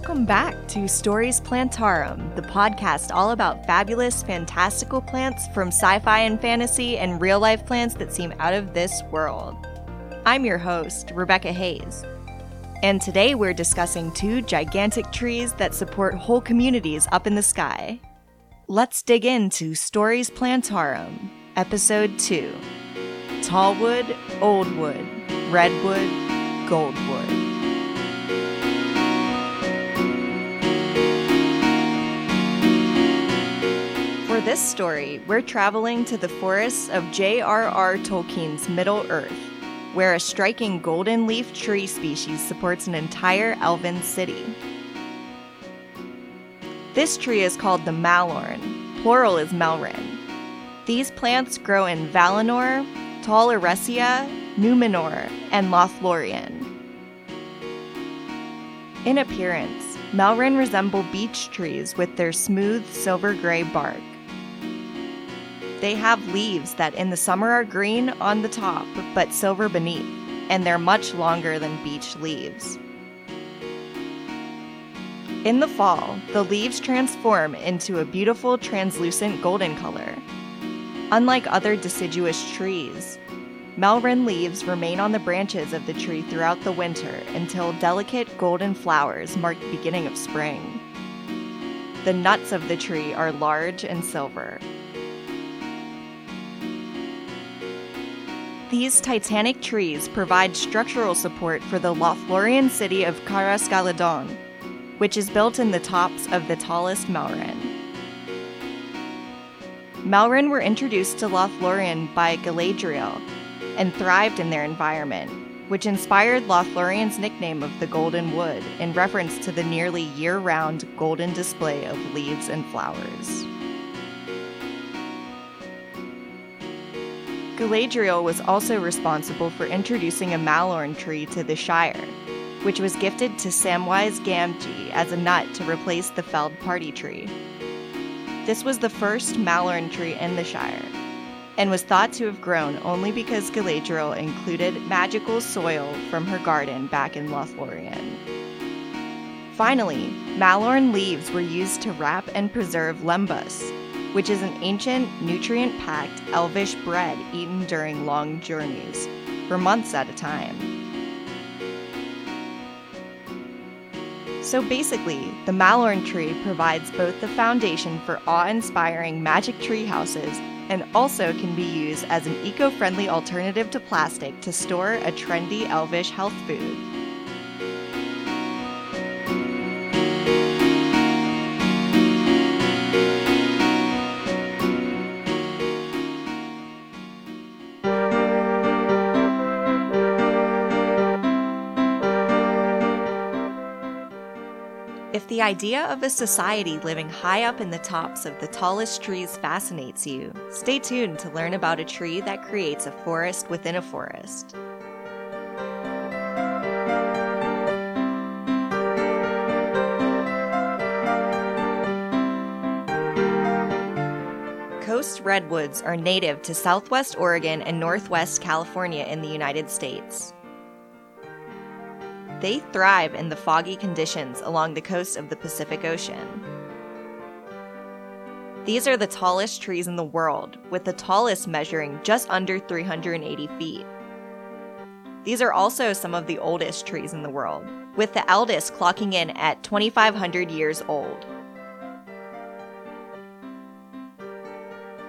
Welcome back to Stories Plantarum, the podcast all about fabulous, fantastical plants from sci fi and fantasy and real life plants that seem out of this world. I'm your host, Rebecca Hayes. And today we're discussing two gigantic trees that support whole communities up in the sky. Let's dig into Stories Plantarum, Episode 2 Tallwood, Oldwood, Redwood, Goldwood. For this story, we're traveling to the forests of J.R.R. Tolkien's Middle Earth, where a striking golden leaf tree species supports an entire elven city. This tree is called the Mallorn, plural is Mellyrn. These plants grow in Valinor, Tol Eressëa, Numenor, and Lothlorien. In appearance, Mellyrn resemble beech trees with their smooth silver gray bark. They have leaves that in the summer are green on the top but silver beneath, and they're much longer than beech leaves. In the fall, the leaves transform into a beautiful translucent golden color. Unlike other deciduous trees, Mellyrn leaves remain on the branches of the tree throughout the winter until delicate golden flowers mark the beginning of spring. The nuts of the tree are large and silver. These titanic trees provide structural support for the Lothlorien city of Caras Galadhon, which is built in the tops of the tallest Mellyrn. Mellyrn were introduced to Lothlorien by Galadriel and thrived in their environment, which inspired Lothlorien's nickname of the Golden Wood in reference to the nearly year round golden display of leaves and flowers. Galadriel was also responsible for introducing a Mallorn tree to the Shire, which was gifted to Samwise Gamgee as a nut to replace the felled party tree. This was the first Mallorn tree in the Shire, and was thought to have grown only because Galadriel included magical soil from her garden back in Lothlorien. Finally, Mallorn leaves were used to wrap and preserve lembas, which is an ancient, nutrient packed elvish bread eaten during long journeys, for months at a time. So basically, the Mallorn tree provides both the foundation for awe inspiring magic tree houses and also can be used as an eco friendly alternative to plastic to store a trendy elvish health food. The idea of a society living high up in the tops of the tallest trees fascinates you, stay tuned to learn about a tree that creates a forest within a forest. Coast redwoods are native to southwest Oregon and northwest California in the United States. They thrive in the foggy conditions along the coast of the Pacific Ocean. These are the tallest trees in the world, with the tallest measuring just under 380 feet. These are also some of the oldest trees in the world, with the eldest clocking in at 2,500 years old.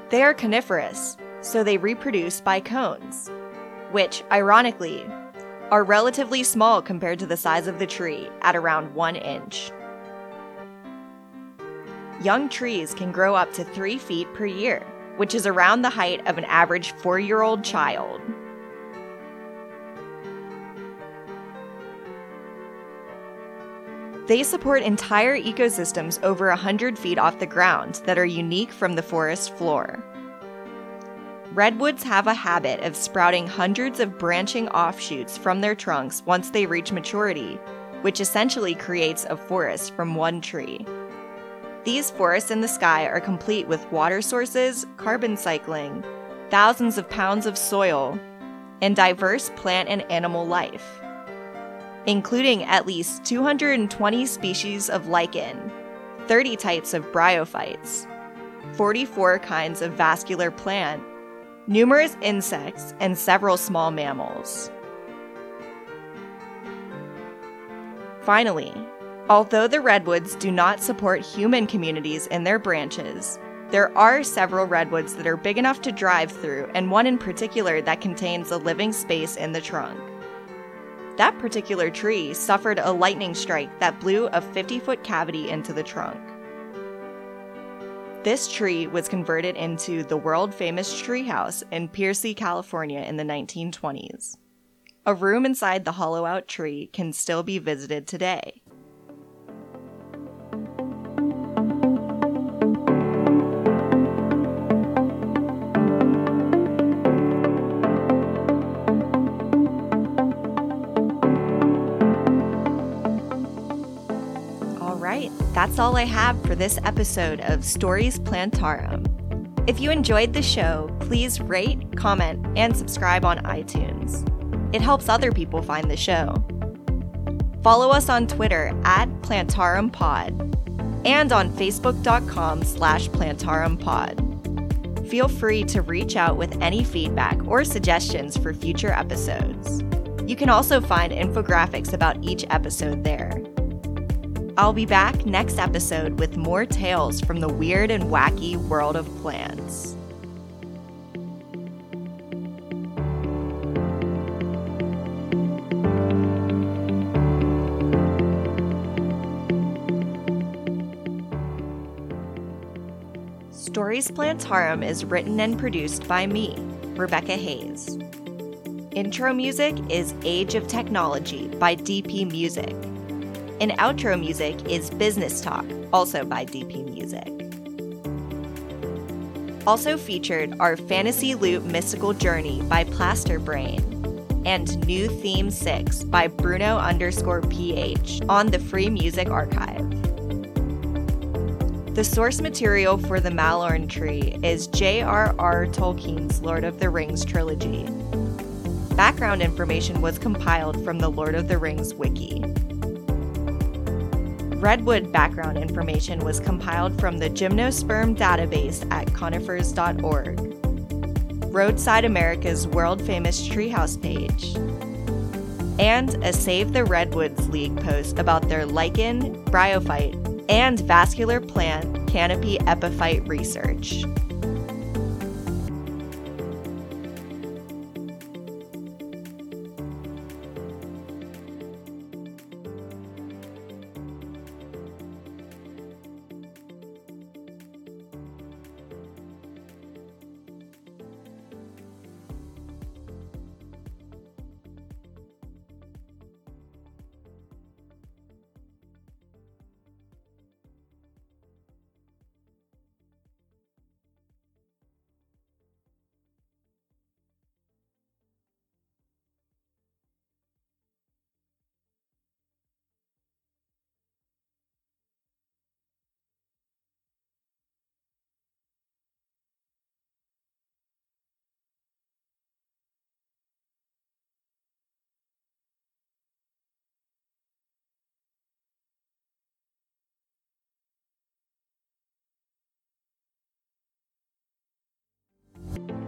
They are coniferous, so they reproduce by cones, which, ironically, are relatively small compared to the size of the tree at around one inch. Young trees can grow up to three feet per year, which is around the height of an average four year old child. They support entire ecosystems over 100 feet off the ground that are unique from the forest floor. Redwoods have a habit of sprouting hundreds of branching offshoots from their trunks once they reach maturity, which essentially creates a forest from one tree. These forests in the sky are complete with water sources, carbon cycling, thousands of pounds of soil, and diverse plant and animal life. including at least 220 species of lichen, 30 types of bryophytes, 44 kinds of vascular plant, numerous insects, and several small mammals. Finally, although the redwoods do not support human communities in their branches, there are several redwoods that are big enough to drive through, and one in particular that contains a living space in the trunk. That particular tree suffered a lightning strike that blew a 50 foot cavity into the trunk. This tree was converted into the world famous treehouse in Piercy, California in the 1920s. A room inside the hollow out tree can still be visited today. Right, that's all I have for this episode of Stories Plantarum. If you enjoyed the show, please rate, comment, and subscribe on iTunes. It helps other people find the show. Follow us on Twitter at PlantarumPod and on Facebook.com slash PlantarumPod. Feel free to reach out with any feedback or suggestions for future episodes. You can also find infographics about each episode there. I'll be back next episode with more tales from the weird and wacky world of plants. Stories Plantarum is written and produced by me, Rebecca Hayes. Intro music is Age of Technology by DP Music. And outro music is Business Talk, also by DP Music. Also featured are Fantasy Loop Mystical Journey by Plaster Brain and New Theme 6 by Bruno underscore PH on the Free Music Archive. The source material for the Mallorn tree is J.R.R. Tolkien's Lord of the Rings trilogy. Background information was compiled from the Lord of the Rings wiki. Redwood background information was compiled from the Gymnosperm database at conifers.org. Roadside America's world famous treehouse page, and a Save the Redwoods League post about their lichen, bryophyte, and vascular plant canopy epiphyte research.